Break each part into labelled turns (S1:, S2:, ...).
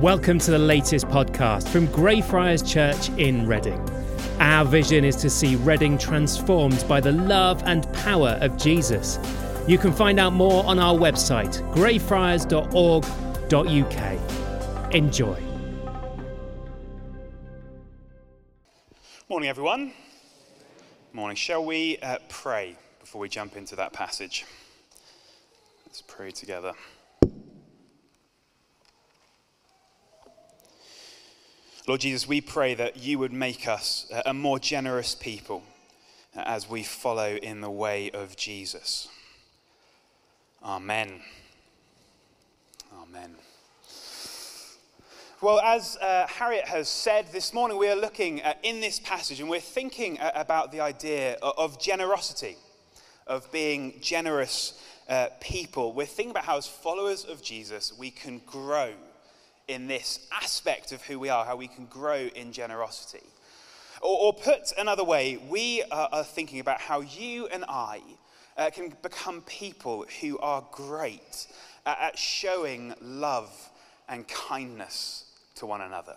S1: Welcome to the latest podcast from Greyfriars Church in Reading. Our vision is to see Reading transformed by the love and power of Jesus. You can find out more on our website, greyfriars.org.uk. Enjoy.
S2: Morning, everyone. Morning. Shall we uh, pray before we jump into that passage? Let's pray together. Lord Jesus, we pray that you would make us a more generous people as we follow in the way of Jesus. Amen. Amen. Well, as uh, Harriet has said, this morning we are looking at, in this passage and we're thinking about the idea of generosity, of being generous uh, people. We're thinking about how, as followers of Jesus, we can grow in this aspect of who we are, how we can grow in generosity. Or, or put another way, we are, are, thinking about how you and I uh, can become people who are great at, at showing love and kindness to one another.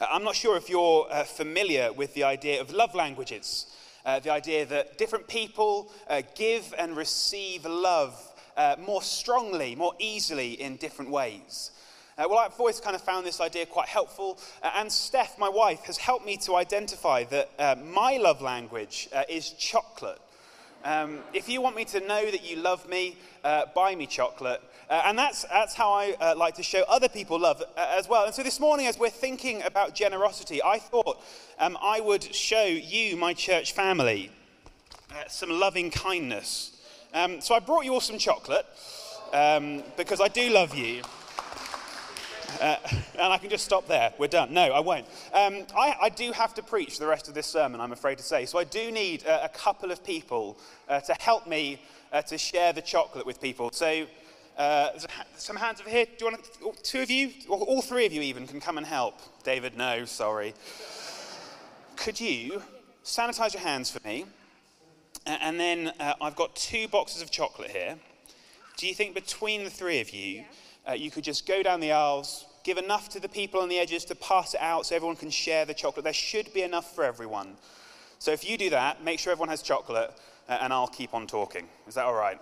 S2: Uh, I'm not sure if you're uh, familiar with the idea of love languages, uh, the idea that different people uh, give and receive love uh, more strongly, more easily in different ways. Uh, well, I've always kind of found this idea quite helpful. Uh, and Steph, my wife, has helped me to identify that uh, my love language uh, is chocolate. Um, if you want me to know that you love me, uh, buy me chocolate. Uh, and that's, that's how I like to show other people love as well. And so this morning, as we're thinking about generosity, I thought um, I would show you, my church family, some loving kindness. Um, so I brought you all some chocolate um, because I do love you. Uh, and I can just stop there. We're done. No, I won't. Um, I, I, do have to preach the rest of this sermon, I'm afraid to say. So I do need uh, a couple of people uh, to help me uh, to share the chocolate with people. So uh, some hands over here. Do you want two of you, or all three of you even, can come and help? David, no, sorry. Could you sanitize your hands for me? And then I've got two boxes of chocolate here. Do you think between the three of you, yeah uh, you could just go down the aisles, give enough to the people on the edges to pass it out so everyone can share the chocolate. There should be enough for everyone. So if you do that, make sure everyone has chocolate, uh, and I'll keep on talking. Is that all right?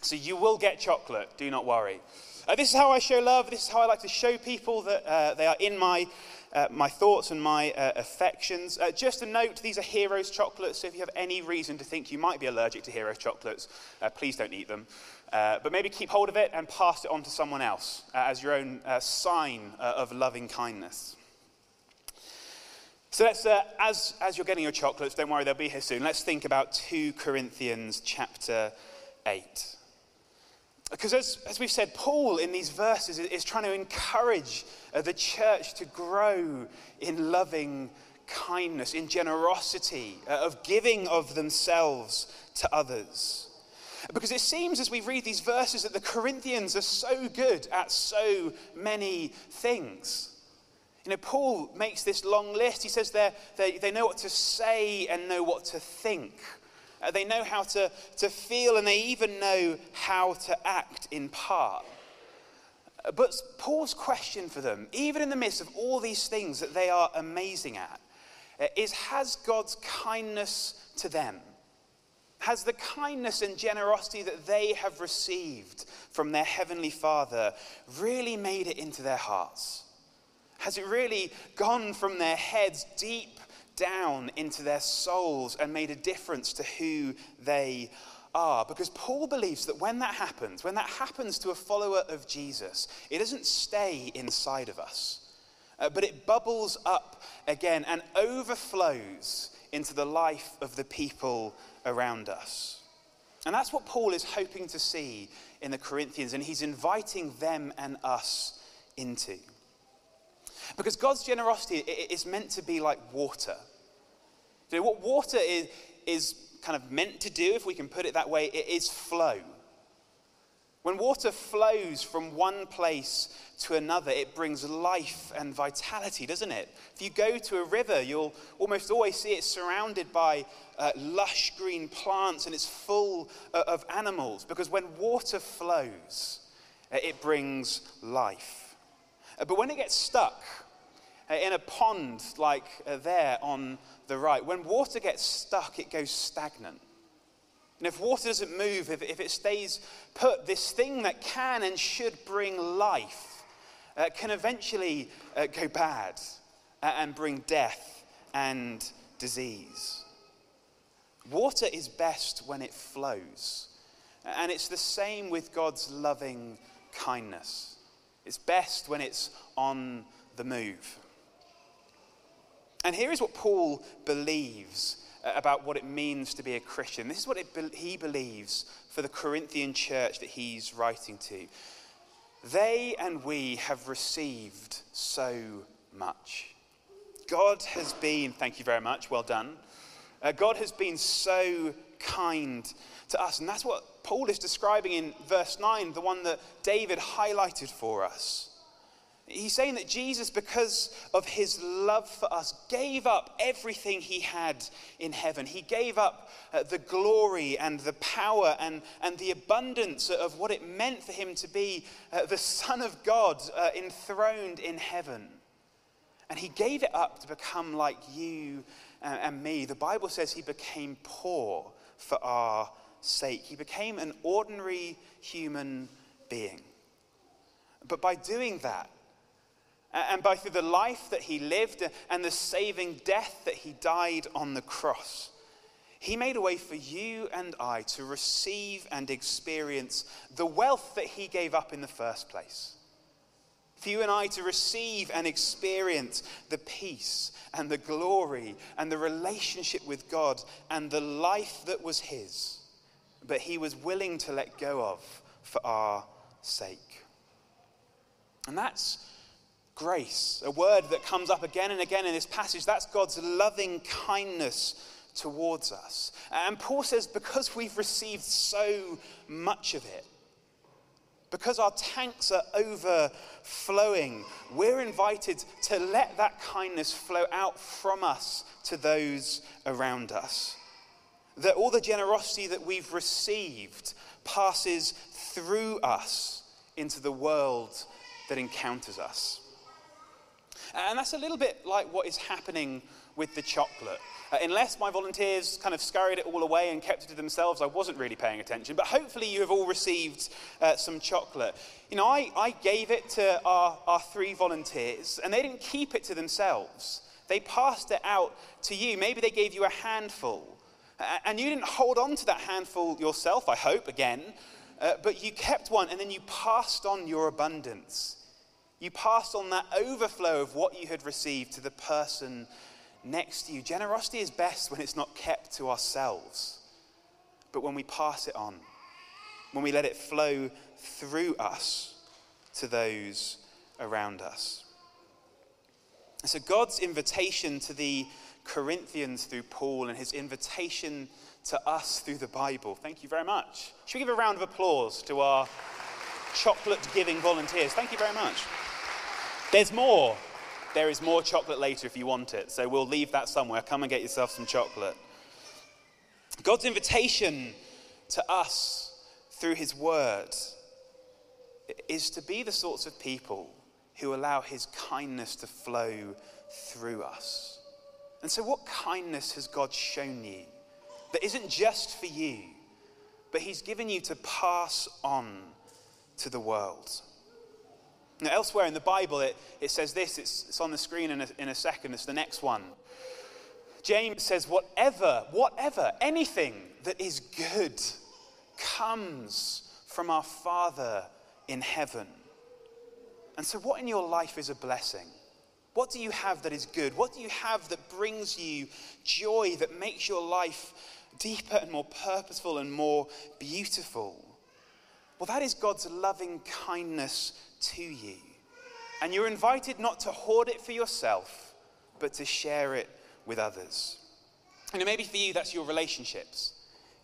S2: So you will get chocolate, do not worry. Uh, this is how I show love. This is how I like to show people that uh, they are in my, uh, my thoughts and my uh, affections. Uh, just a note these are Heroes chocolates, so if you have any reason to think you might be allergic to Heroes chocolates, uh, please don't eat them. Uh, but maybe keep hold of it and pass it on to someone else uh, as your own uh, sign of loving kindness. So let's, as, as you're getting your chocolates, don't worry, they'll be here soon. Let's think about 2 Corinthians chapter 8. Because as, as we've said, Paul in these verses is trying to encourage uh, the church to grow in loving kindness, in generosity, uh, of giving of themselves to others. Because it seems as we read these verses that the Corinthians are so good at so many things. You know, Paul makes this long list. He says they they know what to say and know what to think. Uh, they know how to, to feel and they even know how to act in part. Uh, but Paul's question for them, even in the midst of all these things that they are amazing at, uh, is Has God's kindness to them, has the kindness and generosity that they have received from their Heavenly Father really made it into their hearts? Has it really gone from their heads deep down into their souls and made a difference to who they are. Because Paul believes that when that happens, when that happens to a follower of Jesus, it doesn't stay inside of us, uh, but it bubbles up again and overflows into the life of the people around us. And that's what Paul is hoping to see in the Corinthians, and he's inviting them and us into. Because God's generosity is meant to be like water. You know, what water is, is kind of meant to do, if we can put it that way, it is flow. When water flows from one place to another, it brings life and vitality, doesn't it? If you go to a river, you'll almost always see it surrounded by uh, lush green plants and it's full uh, of animals because when water flows, uh, it brings life. Uh, but when it gets stuck uh, in a pond like uh, there on the right, when water gets stuck, it goes stagnant. And if water doesn't move, if, if it stays put, this thing that can and should bring life uh, can eventually uh, go bad uh, and bring death and disease. Water is best when it flows. And it's the same with God's loving kindness. It's best when it's on the move. And here is what Paul believes about what it means to be a Christian. This is what it, he believes for the Corinthian church that he's writing to. They and we have received so much. God has been, thank you very much, well done. Uh, God has been so kind to us. And that's what Paul is describing in verse 9, the one that David highlighted for us. He's saying that Jesus, because of his love for us, gave up everything he had in heaven. He gave up uh, the glory and the power and, and the abundance of what it meant for him to be uh, the Son of God uh, enthroned in heaven. And he gave it up to become like you and, and me. The Bible says he became poor for our sake, he became an ordinary human being. But by doing that, and by through the life that he lived and the saving death that he died on the cross, he made a way for you and I to receive and experience the wealth that he gave up in the first place. For you and I to receive and experience the peace and the glory and the relationship with God and the life that was his, but he was willing to let go of for our sake. And that's grace, a word that comes up again and again in this passage. That's God's loving kindness towards us. And Paul says, because we've received so much of it, because our tanks are overflowing, we're invited to let that kindness flow out from us to those around us. That all the generosity that we've received passes through us into the world that encounters us. And that's a little bit like what is happening with the chocolate. Uh, unless my volunteers kind of scurried it all away and kept it to themselves, I wasn't really paying attention. But hopefully, you have all received uh, some chocolate. You know, I, I gave it to our, our three volunteers, and they didn't keep it to themselves. They passed it out to you. Maybe they gave you a handful. And you didn't hold on to that handful yourself, I hope, again. Uh, but you kept one, and then you passed on your abundance. You passed on that overflow of what you had received to the person next to you. Generosity is best when it's not kept to ourselves, but when we pass it on, when we let it flow through us to those around us. So, God's invitation to the Corinthians through Paul and his invitation to us through the Bible. Thank you very much. Should we give a round of applause to our chocolate giving volunteers? Thank you very much. There's more. There is more chocolate later if you want it. So we'll leave that somewhere. Come and get yourself some chocolate. God's invitation to us through his word is to be the sorts of people who allow his kindness to flow through us. And so, what kindness has God shown you that isn't just for you, but he's given you to pass on to the world? Now, elsewhere in the Bible, it, it says this, it's, it's on the screen in a, in a second, it's the next one. James says, whatever, whatever, anything that is good comes from our Father in heaven. And so, what in your life is a blessing? What do you have that is good? What do you have that brings you joy, that makes your life deeper and more purposeful and more beautiful? Well, that is God's loving kindness to you. And you're invited not to hoard it for yourself, but to share it with others. And maybe for you, that's your relationships.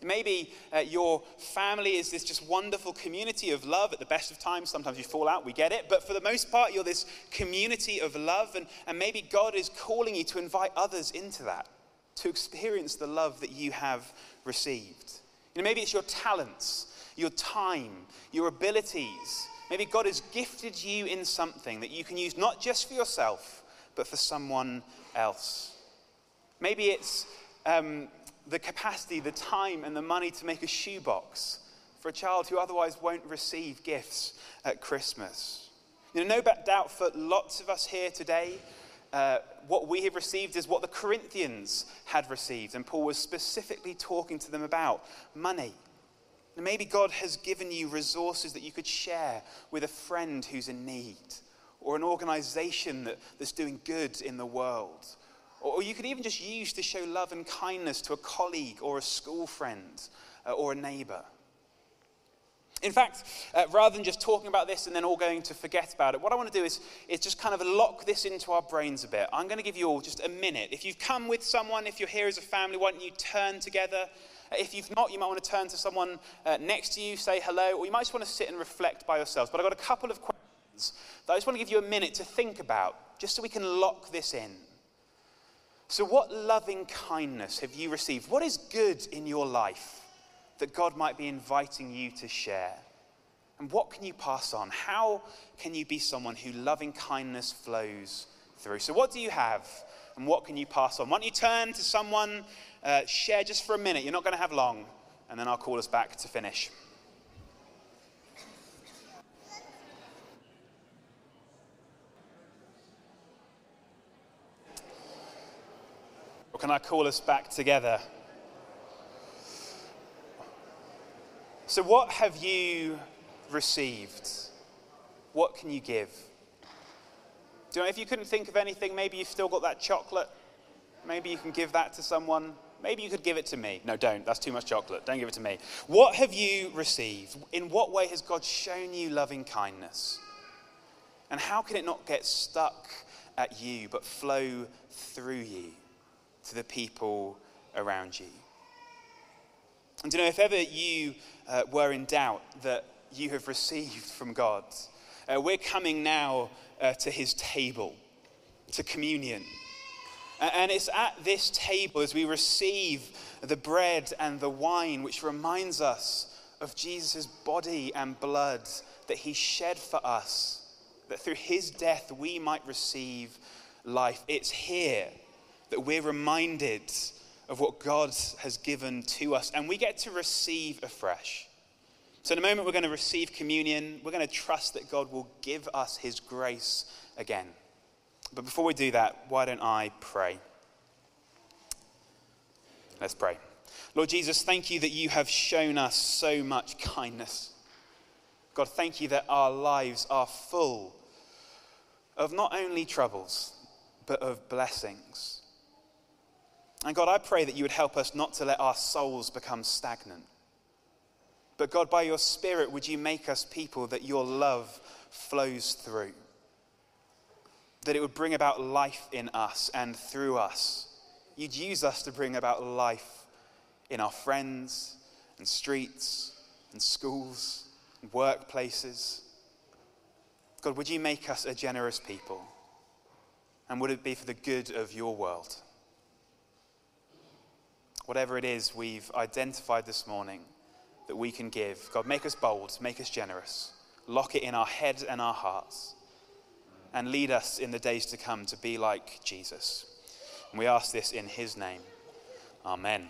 S2: Maybe uh, your family is this just wonderful community of love at the best of times. Sometimes you fall out, we get it. But for the most part, you're this community of love. And, and maybe God is calling you to invite others into that, to experience the love that you have received. You know, maybe it's your talents, your time, your abilities, Maybe God has gifted you in something that you can use not just for yourself, but for someone else. Maybe it's um, the capacity, the time, and the money to make a shoebox for a child who otherwise won't receive gifts at Christmas. You know, no doubt for lots of us here today, uh, what we have received is what the Corinthians had received, and Paul was specifically talking to them about money. Maybe God has given you resources that you could share with a friend who's in need, or an organization that, that's doing good in the world. Or, or you could even just use to show love and kindness to a colleague or a school friend uh, or a neighbor. In fact, uh, rather than just talking about this and then all going to forget about it, what I want to do is, is just kind of lock this into our brains a bit. I'm going to give you all just a minute. If you've come with someone, if you're here as a family, why don't you turn together? If you've not, you might want to turn to someone uh, next to you, say hello, or you might just want to sit and reflect by yourselves. But I've got a couple of questions that I just want to give you a minute to think about, just so we can lock this in. So, what loving kindness have you received? What is good in your life? that God might be inviting you to share? And what can you pass on? How can you be someone who loving kindness flows through? So, what do you have and what can you pass on? Why don't you turn to someone, uh, share just for a minute? You're not going to have long, and then I'll call us back to finish. Or can I call us back together? So, what have you received? What can you give? Do you know, if you couldn't think of anything, maybe you've still got that chocolate. Maybe you can give that to someone. Maybe you could give it to me. No, don't. That's too much chocolate. Don't give it to me. What have you received? In what way has God shown you loving kindness? And how can it not get stuck at you, but flow through you to the people around you? And you know, if ever you uh, were in doubt that you have received from God, uh, we're coming now uh, to his table, to communion. And it's at this table as we receive the bread and the wine, which reminds us of Jesus' body and blood that he shed for us, that through his death we might receive life. It's here that we're reminded of what God has given to us, and we get to receive afresh. So, in a moment, we're going to receive communion. We're going to trust that God will give us his grace again. But before we do that, why don't I pray? Let's pray. Lord Jesus, thank you that you have shown us so much kindness. God, thank you that our lives are full of not only troubles, but of blessings. And God, I pray that you would help us not to let our souls become stagnant. But God, by your Spirit, would you make us people that your love flows through? That it would bring about life in us and through us. You'd use us to bring about life in our friends and streets and schools and workplaces. God, would you make us a generous people? And would it be for the good of your world? whatever it is we've identified this morning that we can give. God, make us bold, make us generous, lock it in our heads and our hearts, and lead us in the days to come to be like Jesus. And we ask this in his name. Amen.